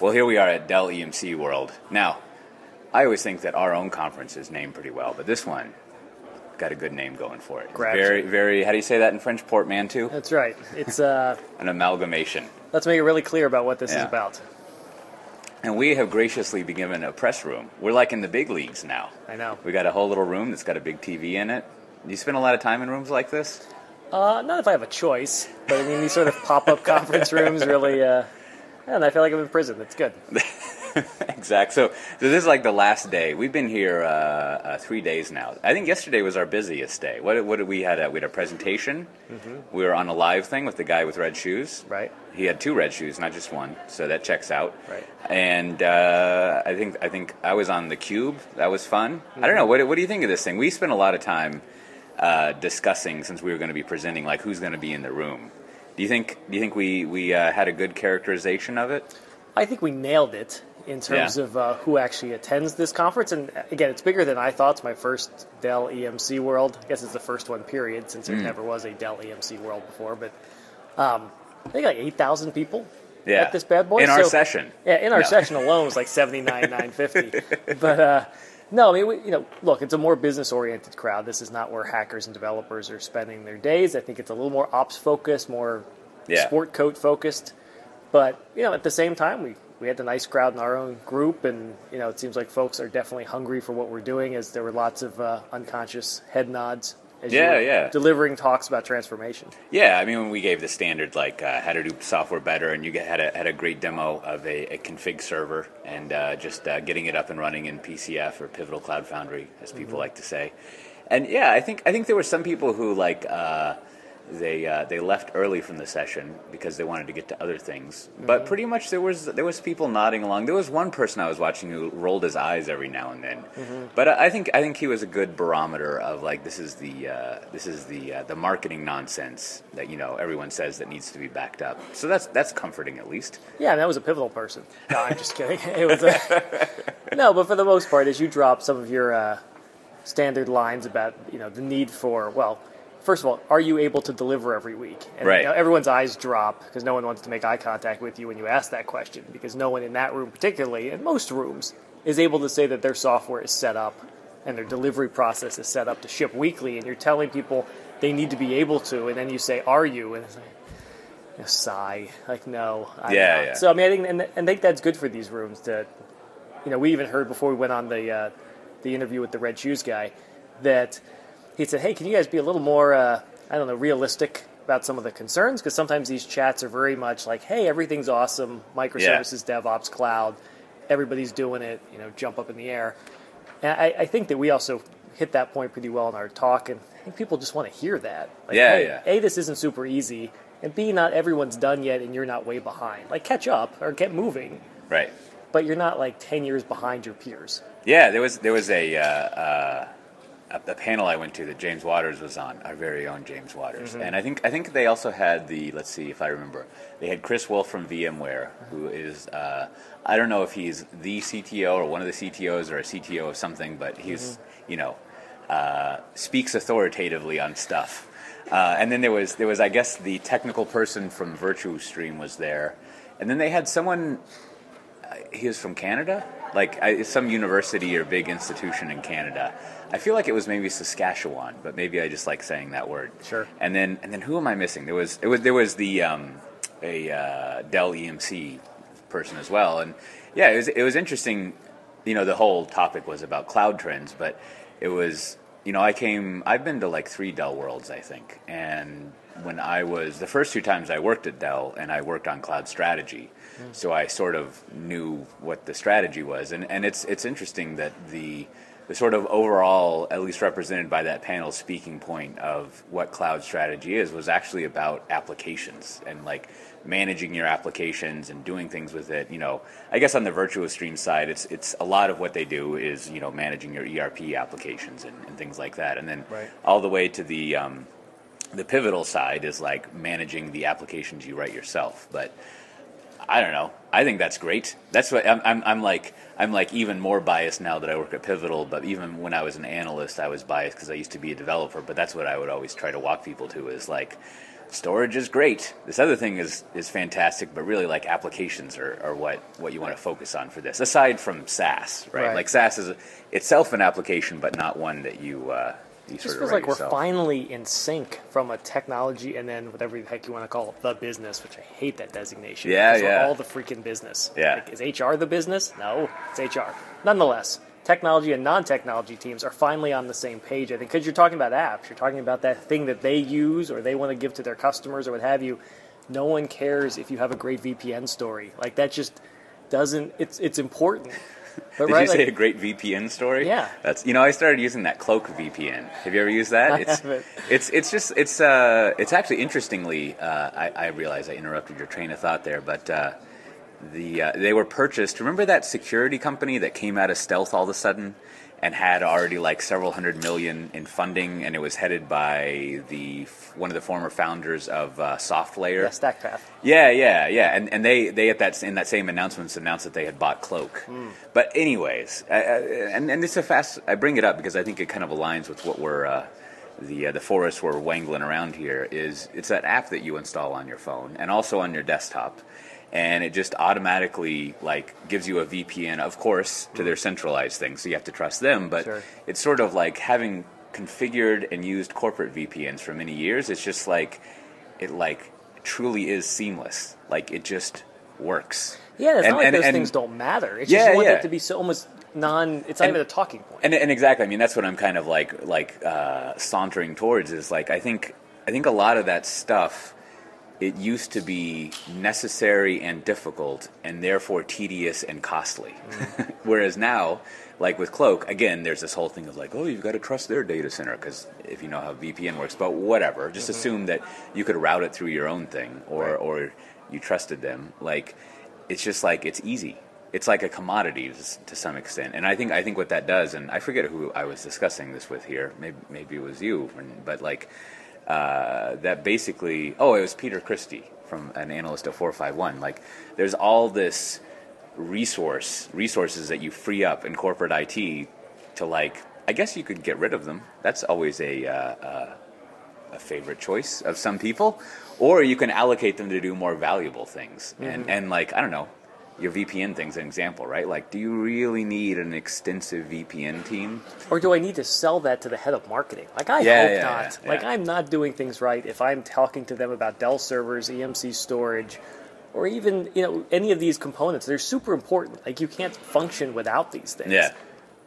Well, here we are at Dell EMC World. Now, I always think that our own conference is named pretty well, but this one got a good name going for it. Grabs very, very. How do you say that in French? Portmanteau. That's right. It's uh, An amalgamation. let's make it really clear about what this is about. And we have graciously been given a press room. We're like in the big leagues now. I know. We got a whole little room that's got a big TV in it. Do you spend a lot of time in rooms like this? Uh, not if I have a choice, but I mean these sort of pop-up conference rooms really. Uh, I don't I feel like I'm in prison. That's good. exact. So, so this is like the last day. We've been here uh, uh, three days now. I think yesterday was our busiest day. What, what did we had? A, we had a presentation. We were on a live thing with the guy with red shoes. Mm-hmm. Right. He had two red shoes, not just one. So that checks out. Right. And uh, I think I think I was on the cube. That was fun. I Mm-hmm. don't know. What, what do you think of this thing? We spent a lot of time uh, discussing since we were going to be presenting, like who's going to be in the room. Do you think? Do you think we we uh, had a good characterization of it? I think we nailed it in terms Yeah. of uh, who actually attends this conference. And again, it's bigger than I thought. It's my first Dell EMC World. I guess it's the first one, period, since there never was a Dell EMC World before. But um, I think like 8,000 people Yeah. at this bad boy. in our session. Yeah, in our No. session alone was like 79, 950. But uh, no, I mean, we, you know, look, it's a more business oriented crowd. This is not where hackers and developers are spending their days. I think it's a little more ops focused, more Yeah. sport coat focused. But you know, at the same time, we we had a nice crowd in our own group, and you know, it seems like folks are definitely hungry for what we're doing. As there were lots of uh, unconscious head nods. As Yeah, yeah. Delivering talks about transformation. Yeah, I mean, when we gave the standard like uh, how to do software better, and you get, had a had a great demo of a, a config server and uh, just uh, getting it up and running in PCF or Pivotal Cloud Foundry, as people like to say. And yeah, I think I think there were some people who like uh, they uh, they left early from the session because they wanted to get to other things. But pretty much there was there was people nodding along. There was one person I was watching who rolled his eyes every now and then. But I I think I think he was a good barometer of like this is the uh, this is the uh, the marketing nonsense that you know everyone says that needs to be backed up. So that's that's comforting at least. Yeah, and that was a pivotal person. No, I'm just kidding. It was a, no, but for the most part, as you drop some of your uh, standard lines about you know the need for well, first of all, are you able to deliver every week? And Right. you know, everyone's eyes drop because no one wants to make eye contact with you when you ask that question because no one in that room, particularly in most rooms, is able to say that their software is set up and their delivery process is set up to ship weekly, and you're telling people they need to be able to, and then you say, "Are you?" and it's like, sigh, like no, I'm Yeah, yeah. So I mean, I think and, and I think that's good for these rooms. To you know, we even heard before we went on the uh, the interview with the red shoes guy that he said, "Hey, can you guys be a little more, uh, I don't know, realistic about some of the concerns? Because sometimes these chats are very much like, hey, everything's awesome, microservices, DevOps, cloud, everybody's doing it, you know, jump up in the air." And I, I think that we also hit that point pretty well in our talk, and I think people just want to hear that. Like, Yeah, hey, yeah. A, this isn't super easy, and B, not everyone's done yet, and you're not way behind. Like, catch up or get moving, Right. but you're not like ten years behind your peers. Yeah, there was there was a, uh, uh, a a panel I went to that James Waters was on, our very own James Waters, and I think I think they also had the let's see if I remember, they had Chris Wolf from VMware, who is uh, I don't know if he's the CTO or one of the CTOs or a CTO of something, but he's you know uh, speaks authoritatively on stuff. Uh, and then there was there was I guess the technical person from Virtustream was there, and then they had someone he was from Canada, like I, some university or big institution in Canada. I feel like it was maybe Saskatchewan, but maybe I just like saying that word. Sure. And then and then who am I missing? There was it was there was the um, a uh, Dell EMC person as well, and yeah, it was it was interesting. You know, the whole topic was about cloud trends, but it was you know I came I've been to like three Dell worlds I think, and when I was the first two times I worked at Dell and I worked on cloud strategy, so I sort of knew what the strategy was, and and it's it's interesting that the the sort of overall, at least represented by that panel speaking point of what cloud strategy is, was actually about applications and like managing your applications and doing things with it. You know, I guess on the Virtustream side, it's it's a lot of what they do is you know managing your ERP applications and, and things like that, and then Right. all the way to the um, the pivotal side is like managing the applications you write yourself, but. I don't know. I think that's great. That's what I'm, I'm. I'm like. I'm like even more biased now that I work at Pivotal. But even when I was an analyst, I was biased because I used to be a developer. But that's what I would always try to walk people to is like, storage is great. This other thing is is fantastic, but really like applications are, are what what you want to focus on for this. Aside from SaaS, right? Right. Like SaaS is itself an application, but not one that you uh, you It sort feels like we're finally in sync from a technology and then whatever the heck you want to call it, the business, which I hate that designation. Yeah, yeah. all the freaking business. Yeah. Like, is HR the business? No, it's HR. Nonetheless, technology and non-technology teams are finally on the same page. I think because you're talking about apps, you're talking about that thing that they use or they want to give to their customers or what have you. No one cares if you have a great VPN story. Like that just doesn't. It's it's important. But Did right, you say like- a great VPN story? Yeah. That's you know I started using that Cloak VPN. Have you ever used that? It's, it's it's just it's uh it's actually interestingly uh, I, I realize I interrupted your train of thought there, but uh, the uh, they were purchased. Remember that security company that came out of stealth all of a sudden and had already like several hundred million in funding, and it was headed by the one of the former founders of uh, SoftLayer. yeah, StackPath. Yeah, yeah, yeah, and and they they at that in that same announcements announced that they had bought Cloak. But anyways, I, I, and and it's a fast. I bring it up because I think it kind of aligns with what we're uh, the uh, the forest we're wangling around here. Is it's that app that you install on your phone and also on your desktop, and it just automatically like gives you a VPN, of course, to their centralized thing. So you have to trust them, but Sure. it's sort of like having configured and used corporate VPNs for many years. It's just like it like truly is seamless. Like it just works. Yeah, it's And- not like and- those and- things don't matter. It's Yeah, just you want yeah. it to be so almost non. It's not even a talking point. And, and exactly, I mean, that's what I'm kind of like like uh, sauntering towards. Is like I think I think a lot of that stuff. It used to be necessary and difficult, and therefore tedious and costly. Whereas now, like with Cloak, again, there's this whole thing of like, oh, you've got to trust their data center because if you know how VPN works. But whatever, just mm-hmm. assume that you could route it through your own thing, or Right. or you trusted them. Like, it's just like it's easy. It's like a commodity to some extent, and I think I think what that does, and I forget who I was discussing this with here. Maybe maybe it was you, but like uh, that basically. Oh, it was Peter Christy from an analyst at four five one. Like, there's all this resource resources that you free up in corporate IT to like. I guess you could get rid of them. That's always a. Uh, uh, a favorite choice of some people, or you can allocate them to do more valuable things. And and like I don't know, your VPN thing's an example, right? Like, do you really need an extensive VPN team? Or do I need to sell that to the head of marketing? Like I Yeah, hope yeah, not. yeah, Like. I'm not doing things right if I'm talking to them about Dell servers, EMC storage, or even you know any of these components. They're super important. Like you can't function without these things. Yeah.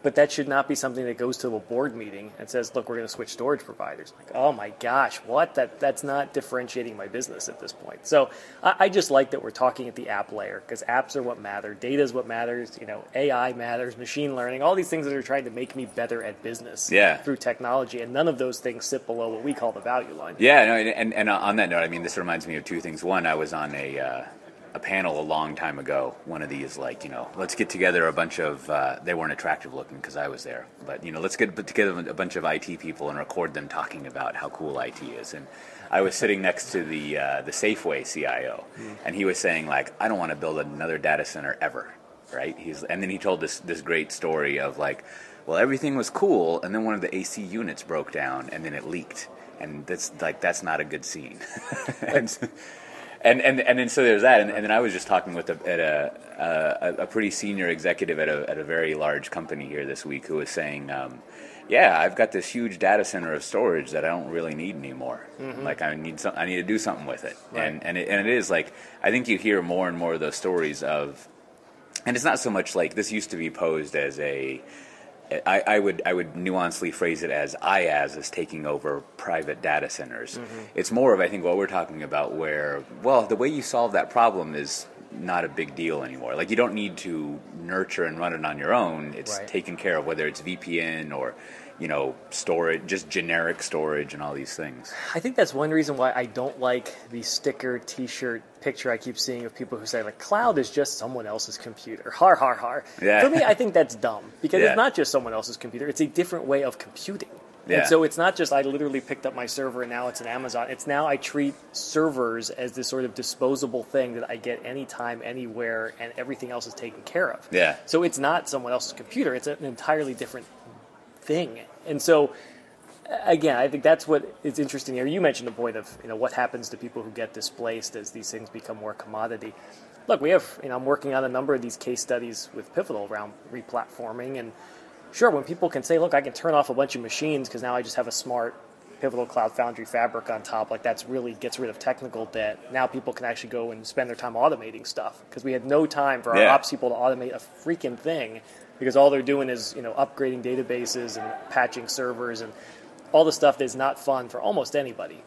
But that should not be something that goes to a board meeting and says, "Look, we're going to switch storage providers." Like, oh my gosh, what? That that's not differentiating my business at this point. So I, I just like that we're talking at the app layer because apps are what matter, data is what matters. You know, AI matters, machine learning, all these things that are trying to make me better at business Yeah. through technology, and none of those things sit below what we call the value line. Yeah, no, and, and, and on that note, I mean, this reminds me of two things. One, I was on a uh, a panel a long time ago. One of these, like, you know, let's get together a bunch of. Uh, they weren't attractive looking because I was there, but you know, let's get put together a bunch of IT people and record them talking about how cool IT is. And I was sitting next to the uh, the Safeway CIO, and he was saying like, I don't want to build another data center ever, right? He's and then he told this this great story of like, well, everything was cool, and then one of the AC units broke down, and then it leaked and that's like that's not a good scene. and, and and and then so there's that, and, and then I was just talking with a, at a, a a pretty senior executive at a at a very large company here this week who was saying. Um, yeah, I've got this huge data center of storage that I don't really need anymore. Like I need some, I need to do something with it, and and it, and it is like I think you hear more and more of those stories of and it's not so much like this used to be posed as a I, I would I would nuancely phrase it as IaaS is taking over private data centers. Mm-hmm. It's more of I think what we're talking about where well the way you solve that problem is not a big deal anymore. Like you don't need to nurture and run it on your own. It's Right. taken care of whether it's VPN or you know storage, just generic storage and all these things. I think that's one reason why I don't like the sticker T-shirt picture I keep seeing of people who say like cloud is just someone else's computer. Har har har. Yeah. For me, I think that's dumb because Yeah. it's not just someone else's computer; it's a different way of computing. Yeah. And so it's not just I literally picked up my server and now it's an Amazon. It's now I treat servers as this sort of disposable thing that I get anytime, anywhere, and everything else is taken care of. Yeah. So it's not someone else's computer. It's an entirely different thing. And so again, I think that's what is interesting here. You mentioned the point of you know what happens to people who get displaced as these things become more commodity. Look, we have you know I'm working on a number of these case studies with Pivotal around replatforming, and sure, when people can say, look, I can turn off a bunch of machines because now I just have a smart Pivotal Cloud Foundry fabric on top, like that's really gets rid of technical debt. Now people can actually go and spend their time automating stuff because we had no time for our Yeah. ops people to automate a freaking thing because all they're doing is you know upgrading databases and patching servers and all the stuff that's not fun for almost anybody.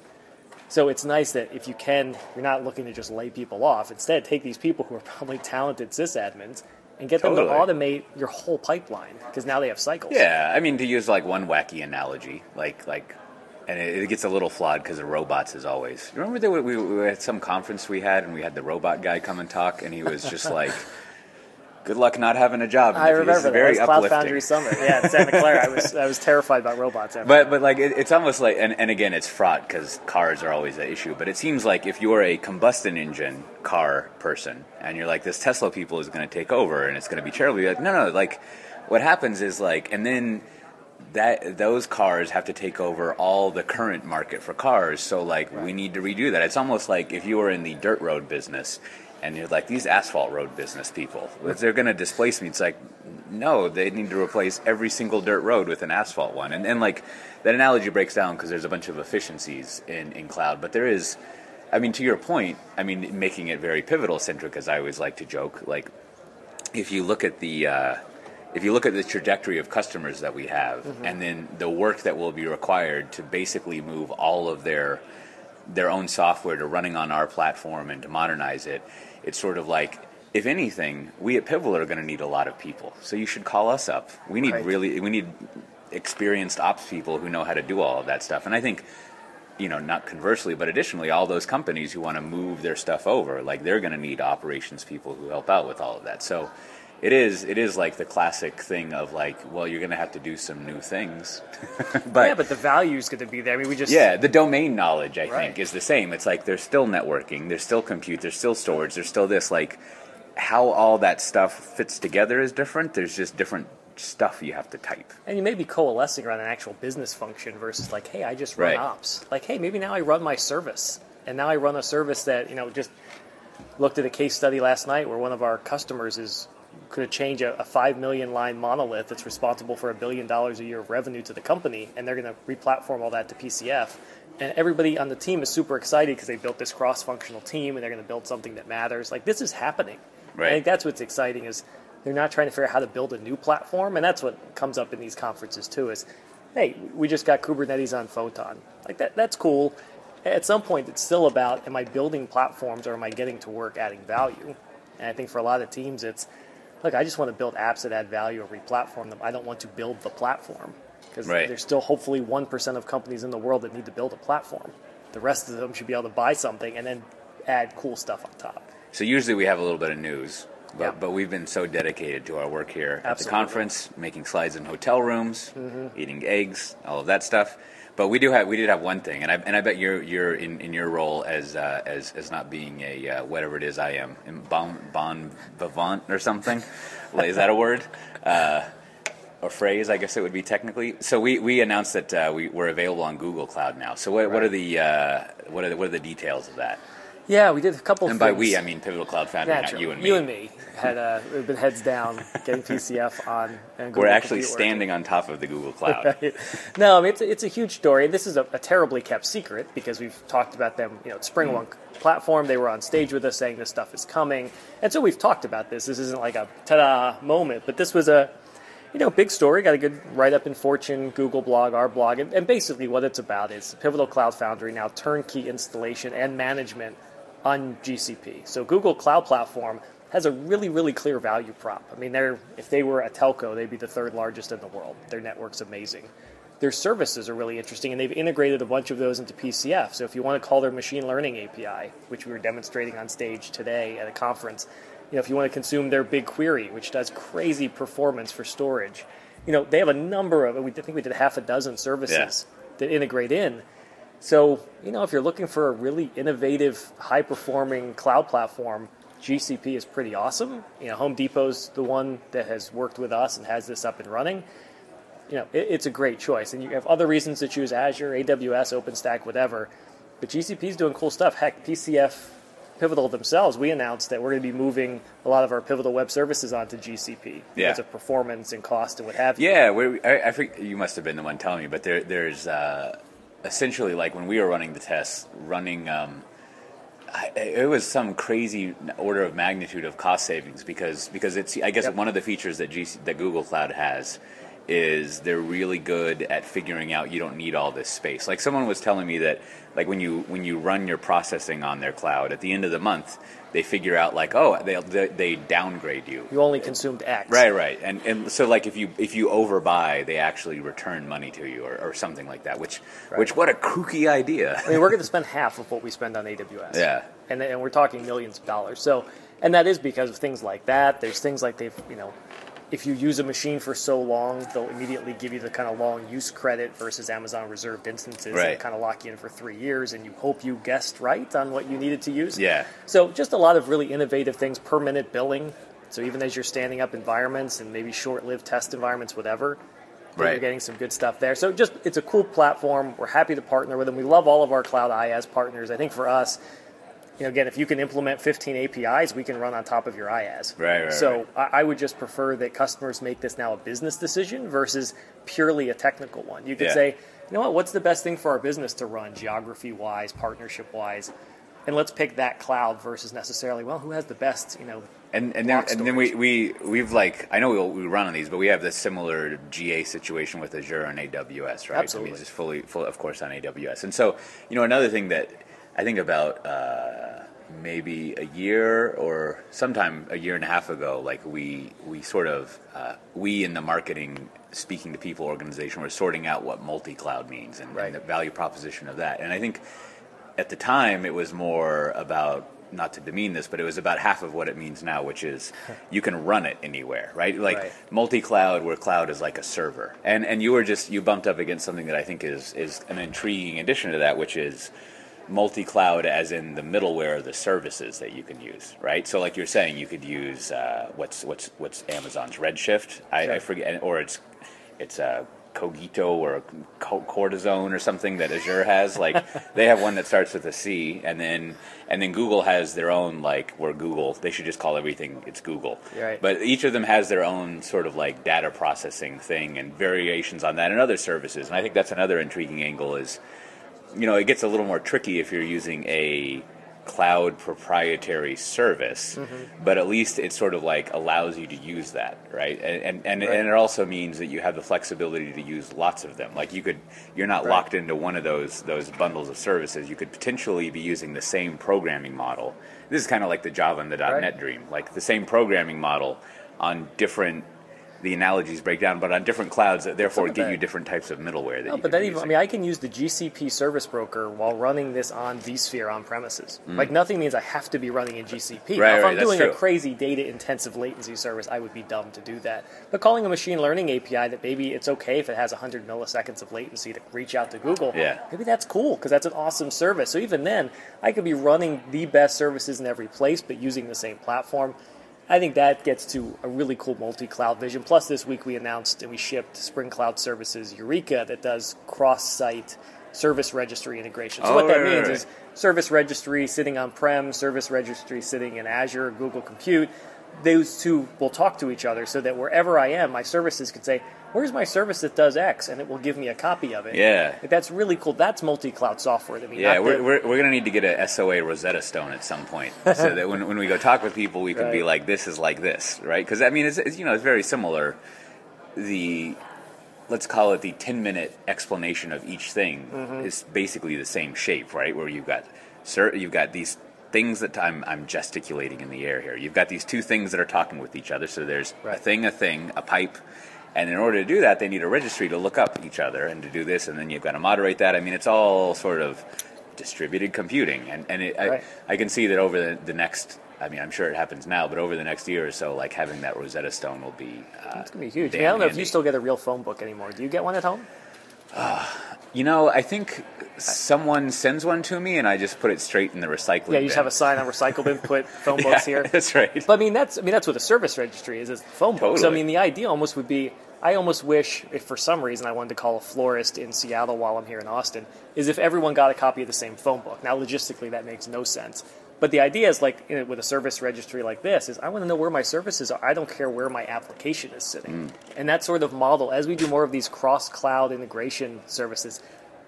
So it's nice that if you can, you're not looking to just lay people off. Instead, take these people who are probably talented sysadmins and get them to automate your whole pipeline because now they have cycles. Yeah, I mean to use like one wacky analogy, like like, and it, it gets a little flawed because of robots as always. You remember that we, we were at some conference we had and we had the robot guy come and talk, and he was just like, "Good luck not having a job." I It's remember that. very That was Cloud. Foundry Summit. Yeah, in Santa Clara. I was I was terrified about robots. After But but like it, it's almost like and, and again it's fraught because cars are always an issue. But it seems like if you're a combustion engine car person and you're like this Tesla people is going to take over and it's going to be terrible, you're like no no like what happens is like and then that those cars have to take over all the current market for cars. So like we need to redo that. It's almost like if you were in the dirt road business and you're like these asphalt road business people, they're going to displace me. It's like no, they need to replace every single dirt road with an asphalt one. And then like that analogy breaks down because there's a bunch of efficiencies in in cloud, but there is. I mean, to your point, I mean, making it very pivotal centric, as I always like to joke. Like, if you look at the uh, if you look at the trajectory of customers that we have, and then the work that will be required to basically move all of their their own software to running on our platform and to modernize it, it's sort of like, if anything, we at Pivotal are going to need a lot of people. So you should call us up. We need Right. really we need experienced ops people who know how to do all of that stuff. And I think you know, not conversely, but additionally, all those companies who want to move their stuff over, like they're going to need operations people who help out with all of that. So it is it is like the classic thing of like, well, you're going to have to do some new things, but yeah, but the value is going to be there. I mean, we just yeah, the domain knowledge I Right. think is the same. It's like there's still networking, there's still compute, there's still storage, there's still this like how all that stuff fits together is different. There's just different stuff you have to type. And you may be coalescing around an actual business function versus like, hey, I just run Right. ops. Like, hey, maybe now I run my service, and now I run a service that you know just looked at a case study last night where one of our customers is could change a, a five million line monolith that's responsible for a billion dollars a year of revenue to the company, and they're going to replatform all that to PCF. And everybody on the team is super excited because they built this cross-functional team, and they're going to build something that matters. Like this is happening. Right. I think that's what's exciting is they're not trying to figure out how to build a new platform, and that's what comes up in these conferences too. Is hey, we just got Kubernetes on Photon, like that. That's cool. At some point, it's still about am I building platforms or am I getting to work adding value? And I think for a lot of teams, it's look, I just want to build apps that add value or replatform them. I don't want to build the platform because Right. there's still hopefully one percent of companies in the world that need to build a platform. The rest of them should be able to buy something and then add cool stuff on top. So usually we have a little bit of news, but, Yeah. but we've been so dedicated to our work here at the conference, making slides in hotel rooms, mm-hmm. eating eggs, all of that stuff. But we do have we did have one thing, and I and I bet you're you're in, in your role as uh, as as not being a uh, whatever it is I am, in bon bon vivant or something. is that a word? Uh, or phrase, I guess it would be technically. So we, we announced that uh, we, we're available on Google Cloud now. So what, what are the uh, what are the, what are the details of that? Yeah, we did a couple. And by we, I mean Pivotal Cloud Foundry, not you and me. You and me had uh, we've been heads down getting PCF on. And We're actually standing on top of the Google Cloud. working. no, I mean it's a, it's a huge story. This is a, a terribly kept secret because we've talked about them. You know, at SpringOne platform. They were on stage with us saying this stuff is coming, and so we've talked about this. This isn't like a ta-da moment, but this was a you know, big story. Got a good write up in Fortune, Google blog, our blog, and, and basically what it's about is Pivotal Cloud Foundry now turnkey installation and management on GCP. So Google Cloud Platform has a really, really clear value prop. I mean, they're if they were a telco, they'd be the third largest in the world. Their network's amazing. Their services are really interesting, and they've integrated a bunch of those into PCF. So if you want to call their machine learning API, which we were demonstrating on stage today at a conference, you know, if you want to consume their BigQuery, which does crazy performance for storage, you know, they have a number of. We I think we did half a dozen services that integrate in. So, you know, if you're looking for a really innovative, high performing cloud platform, GCP is pretty awesome. You know, Home Depot's the one that has worked with us and has this up and running. you know, it, it's a great choice. And you have other reasons to choose Azure, AWS, OpenStack, whatever. But GCP is doing cool stuff. Heck, PCF Pivotal themselves, we announced that we're going to be moving a lot of our Pivotal web services onto GCP Yeah. because of performance and cost and what have you. Yeah, we I, I think you must have been the one telling me, but there, there's uh, essentially like when we were running the tests, running. Um, I, it was some crazy order of magnitude of cost savings because because it's I guess Yep. one of the features that GC, that Google Cloud has is they're really good at figuring out you don't need all this space. Like someone was telling me that like when you when you run your processing on their cloud at the end of the month, they figure out like oh they they, they downgrade you. You only consumed X. Right, right, and and so like if you if you overbuy, they actually return money to you or, or something like that. Which which what a kooky idea. I mean, we're going to spend half of what we spend on AWS. Yeah. And, and we're talking millions of dollars. So, and that is because of things like that. There's things like they've, you know, if you use a machine for so long, they'll immediately give you the kind of long use credit versus Amazon reserved instances Right. that kind of lock you in for three years, and you hope you guessed right on what you needed to use. Yeah. So, just a lot of really innovative things per minute billing. So, even as you're standing up environments and maybe short lived test environments, whatever, Right. you're getting some good stuff there. So, just it's a cool platform. We're happy to partner with them. We love all of our cloud IaaS partners. I think for us, you know, again, if you can implement 15 APIs, we can run on top of your IaaS. Right, right, So I, I would just prefer that customers make this now a business decision versus purely a technical one. You could Yeah. say, you know what, what's the best thing for our business to run, geography wise, partnership wise, and let's pick that cloud versus necessarily, well, who has the best, you know, And and then, and then we, we we've like I know we, we run on these, but we have this similar GA situation with Azure and AWS, right? Absolutely. I mean, just fully, full, of course, on AWS. And so you know another thing that I think about uh, maybe a year or sometime a year and a half ago, like we we sort of uh, we in the marketing speaking to people organization were sorting out what multi-cloud means and, Right. and the value proposition of that. And I think at the time it was more about not to demean this, but it was about half of what it means now, which is you can run it anywhere, right? Like Right. multi-cloud, where cloud is like a server, and and you were just you bumped up against something that I think is is an intriguing addition to that, which is multi-cloud as in the middleware of the services that you can use, right? So like you're saying, you could use uh, what's what's what's Amazon's Redshift, I, I forget, or it's it's a Cogito or Co- Cortisone or something that Azure has. Like they have one that starts with a C, and then and then Google has their own like where Google they should just call everything it's Google. Right. But each of them has their own sort of like data processing thing and variations on that and other services. And I think that's another intriguing angle is you know, it gets a little more tricky if you're using a cloud proprietary service, Mm-hmm. but at least it sort of like allows you to use that, right? And and, and, Right. and it also means that you have the flexibility to use lots of them. Like you could, you're not Right. locked into one of those those bundles of services. You could potentially be using the same programming model. This is kind of like the Java and the Right. .NET dream, like the same programming model on different. The analogies break down, but on different clouds that therefore get you different types of middleware. That No, you but then even I mean I can use the GCP service broker while running this on vSphere on premises. Like nothing means I have to be running in GCP. Mm. Now, Right, if right, I'm doing true. a crazy data intensive latency service, I would be dumb to do that. But calling a machine learning API that maybe it's okay if it has 100 milliseconds of latency to reach out to Google. Yeah. Maybe that's cool because that's an awesome service. So even then, I could be running the best services in every place, but using the same platform. I think that gets to a really cool multi-cloud vision. Plus, this week we announced and we shipped Spring Cloud Services Eureka that does cross-site service registry integration. So Oh, what that right, means right. is service registry sitting on-prem, service registry sitting in Azure, Google Compute. Those two will talk to each other so that wherever I am, my services can say, "Where's my service that does X?" and it will give me a copy of it. Yeah. Like, that's really cool. That's multi-cloud software. I mean, Yeah, we're, the- we're, we're going to need to get a SOA Rosetta Stone at some point, so that when, when we go talk with people, we can be like, "This is like this," right? Because I mean, it's, it's you know, it's very similar. The let's call it the ten minute explanation of each thing Mm-hmm. is basically the same shape, right? Where you've got sir, you've got these things that I'm I'm gesticulating in the air here. You've got these two things that are talking with each other. So there's a thing, a thing, a pipe. And in order to do that, they need a registry to look up each other and to do this, and then you've got to moderate that. I mean, it's all sort of distributed computing, and and it, Right. I, I can see that over the, the next. I mean, I'm sure it happens now, but over the next year or so, like having that Rosetta Stone will be. Uh, It's gonna be huge. I, mean, I don't know if you still get a real phone book anymore. Do you get one at home? You know, I think someone sends one to me, and I just put it straight in the recycling. Yeah, you just bin. have a sign on recycle bin, put phone Yeah, books here. That's right. But I mean, that's I mean that's what a service registry is. Is phone books. So, I mean, the idea almost would be. I almost wish, if for some reason I wanted to call a florist in Seattle while I'm here in Austin, is if everyone got a copy of the same phone book. Now, logistically, that makes no sense. But the idea is like you know, with a service registry like this is I want to know where my services are. I don't care where my application is sitting. Mm. And that sort of model, as we do more of these cross cloud integration services,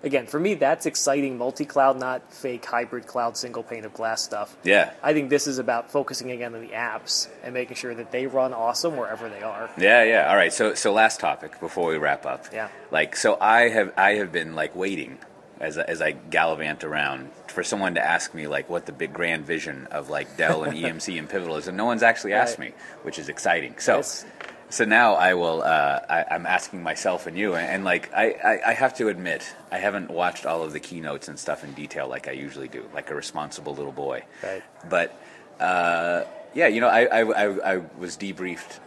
again, for me, that's exciting multi cloud, not fake hybrid cloud single pane of glass stuff. yeah. I think this is about focusing again on the apps and making sure that they run awesome wherever they are. Yeah, yeah. All right. So, so last topic before we wrap up. Yeah. Like, so I have, I have been like waiting as I- as I gallivant around for someone to ask me like what the big grand vision of like Dell and EMC and Pivotal is, and no one's actually asked Right. me, which is exciting. So, Yes. So now I will. Uh, I, I'm asking myself and you, and, and like I, I, I have to admit, I haven't watched all of the keynotes and stuff in detail like I usually do, like a responsible little boy. Right. But uh, yeah, you know, I, I, I, I was debriefed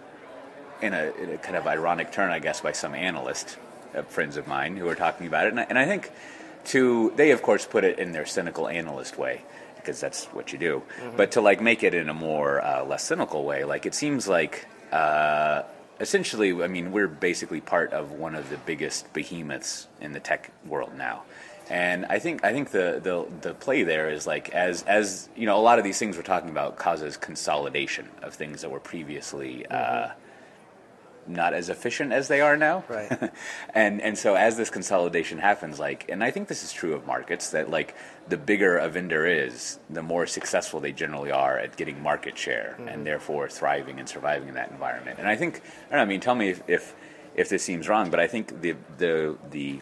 in a, in a kind of ironic turn, I guess, by some analyst, uh, friends of mine, who were talking about it. And I, and I think to they, of course, put it in their cynical analyst way because that's what you do. But to like make it in a more uh, less cynical way, like it seems like. Uh, Essentially, I mean, we're basically part of one of the biggest behemoths in the tech world now, and I think I think the, the the play there is like as as you know, a lot of these things we're talking about causes consolidation of things that were previously uh, not as efficient as they are now. Right. and and so as this consolidation happens, like, and I think this is true of markets that like the bigger a vendor is, the more successful they generally are at getting market share mm-hmm. and therefore thriving and surviving in that environment. And I think I don't know. I mean, tell me if if, if this seems wrong, but I think the the the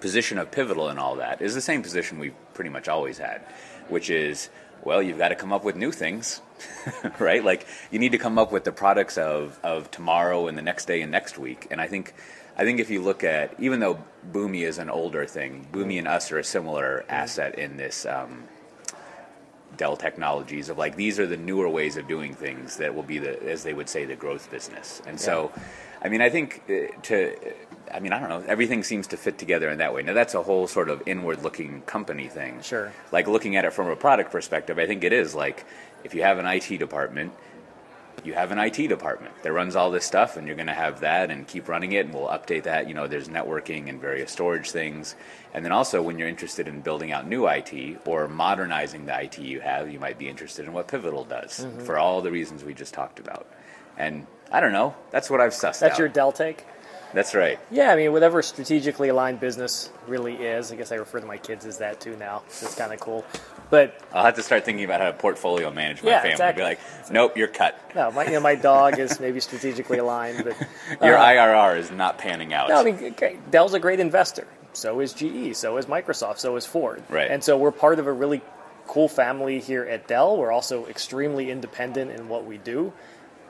position of pivotal and all that is the same position we've pretty much always had, which is well, you've got to come up with new things, right? Like you need to come up with the products of, of tomorrow and the next day and next week. And I think I think if you look at even though Boomi is an older thing, Boomi and us are a similar asset in this um, Dell Technologies of like these are the newer ways of doing things that will be the as they would say the growth business. And so, I mean, I think uh, to I mean, I don't know, everything seems to fit together in that way. Now that's a whole sort of inward-looking company thing. Sure. Like looking at it from a product perspective, I think it is like if you have an IT department, you have an IT department that runs all this stuff, and you're going to have that and keep running it, and we'll update that. You know, there's networking and various storage things. And then also, when you're interested in building out new IT or modernizing the IT you have, you might be interested in what Pivotal does mm-hmm. for all the reasons we just talked about. And I don't know, that's what I've sussed That's out. your Dell take? That's right. Yeah, I mean, whatever strategically aligned business really is. I guess I refer to my kids as that too now. It's kind of cool. But I'll have to start thinking about how to portfolio manage my Yeah, family. exactly. Be like, nope, you're cut. no, my, you know, my dog is maybe strategically aligned, but Your uh, IRR is not panning out. No, I mean, Dell's a great investor. So is GE. So is Microsoft. So is Ford. Right. And so we're part of a really cool family here at Dell. We're also extremely independent in what we do.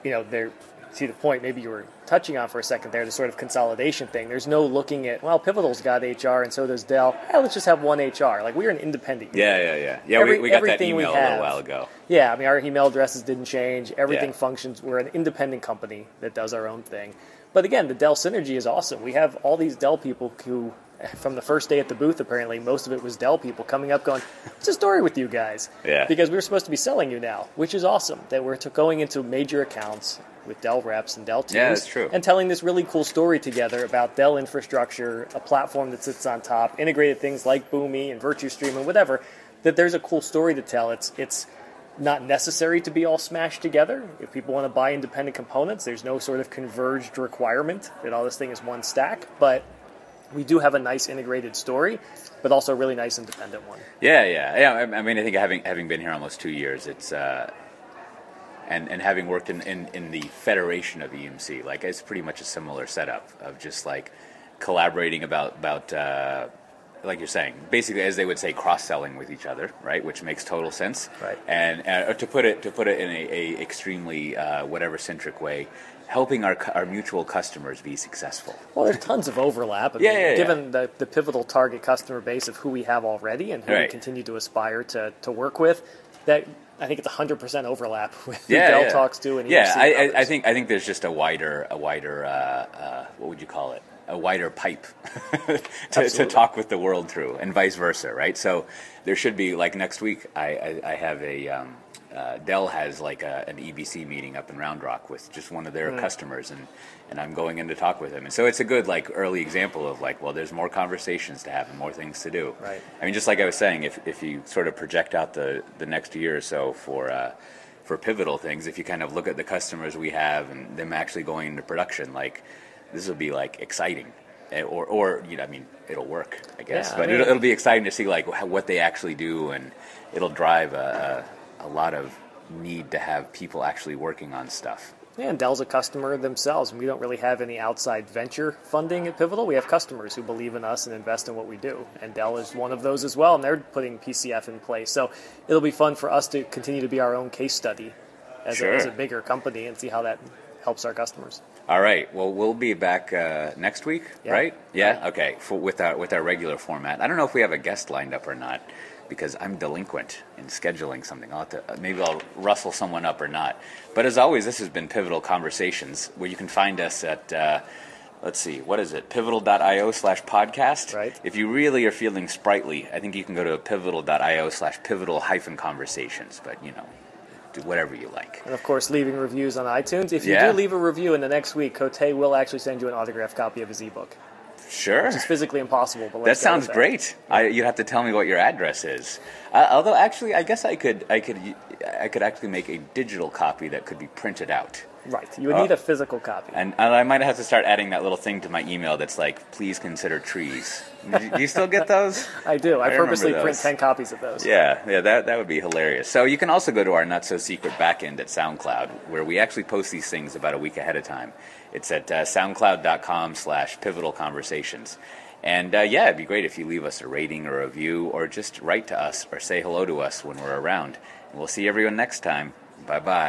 You know, they're see the point maybe you were touching on for a second there, the sort of consolidation thing. There's no looking at well, Pivotal's got HR and so does Dell. Eh, let's just have one HR. Like we're an independent. yeah, yeah, yeah. Yeah, Every- we, we got that everything we email a little have. while ago. Yeah, I mean, our email addresses didn't change. Everything Yeah. functions. We're an independent company that does our own thing. But again, the Dell synergy is awesome. We have all these Dell people who, from the first day at the booth, apparently, most of it was Dell people coming up going, What's the story with you guys? Yeah. Because we were supposed to be selling you now, which is awesome. That we're to going into major accounts with Dell reps and Dell teams. Yeah, that's true. And telling this really cool story together about Dell infrastructure, a platform that sits on top, integrated things like Boomi and Virtustream and whatever. That there's a cool story to tell. It's it's not necessary to be all smashed together. If people want to buy independent components, there's no sort of converged requirement that all this thing is one stack. But we do have a nice integrated story, but also a really nice independent one. Yeah, yeah, yeah. I, mean, I think having having been here almost two years, it's uh, and and having worked in, in in the federation of EMC, like it's pretty much a similar setup of just like collaborating about about. Uh, like you're saying, basically, as they would say, cross-selling with each other, right? Which makes total sense. Right. And uh, to put it to put it in a, a extremely uh, whatever centric way, helping our our mutual customers be successful. Well, there's tons of overlap. I Yeah, mean, yeah, yeah. Given the, the pivotal target customer base of who we have already and who we continue to aspire to, to work with, that I think it's 100% overlap with who yeah, Dell yeah. talks to and yeah, I, I, I think I think there's just a wider a wider uh, uh, what would you call it a wider pipe to, to talk with the world through, and vice versa, right? So there should be like next week. I I, I have a um, uh, Dell has like a, an EBC meeting up in Round Rock with just one of their customers, and and I'm going in to talk with him, and so it's a good like early example of like, well, there's more conversations to have and more things to do. Right. I mean, just like I was saying, if if you sort of project out the the next year or so for. Uh, for pivotal things, if you kind of look at the customers we have and them actually going into production, like this will be like exciting, Eh, or or you know, I mean, it'll work, I guess, Yeah, I but mean- it'll, it'll be exciting to see like what they actually do, and it'll drive a, a, a lot of need to have people actually working on stuff. Yeah, and Dell's a customer themselves, and we don't really have any outside venture funding at Pivotal. We have customers who believe in us and invest in what we do, and Dell is one of those as well, and they're putting PCF in place. So it'll be fun for us to continue to be our own case study as, Sure. a, as a bigger company and see how that helps our customers. All right. Well, we'll be back uh, next week, Yeah. right? Yeah. Okay. For, with our with our regular format. I don't know if we have a guest lined up or not because I'm delinquent in scheduling something. I'll have to, uh, maybe I'll rustle someone up or not. But as always, this has been Pivotal Conversations, where you can find us at. Uh, Let's see, what is it? Pivotal.io slash podcast. Right. If you really are feeling sprightly, I think you can go to pivotal.io slash pivotal hyphen conversations. But, you know, do whatever you like. And of course, leaving reviews on iTunes. If you Yeah. do leave a review in the next week, Cote will actually send you an autographed copy of his ebook. Sure. It's physically impossible, but That sounds great. I, you have to tell me what your address is. Uh, although, actually, I guess I could, I could, I could actually make a digital copy that could be printed out. Right. You would Uh, need a physical copy. And I might have to start adding that little thing to my email that's like, "Please consider trees." Do you- do you still get those? I do. I, I purposely print 10 copies of those. Yeah, yeah, that that would be hilarious. So you can also go to our not so secret backend at SoundCloud, where we actually post these things about a week ahead of time. It's at uh, SoundCloud.com/slash Pivotal Conversations. And uh, yeah, it'd be great if you leave us a rating or a review, or just write to us or say hello to us when we're around. And we'll see everyone next time. Bye bye.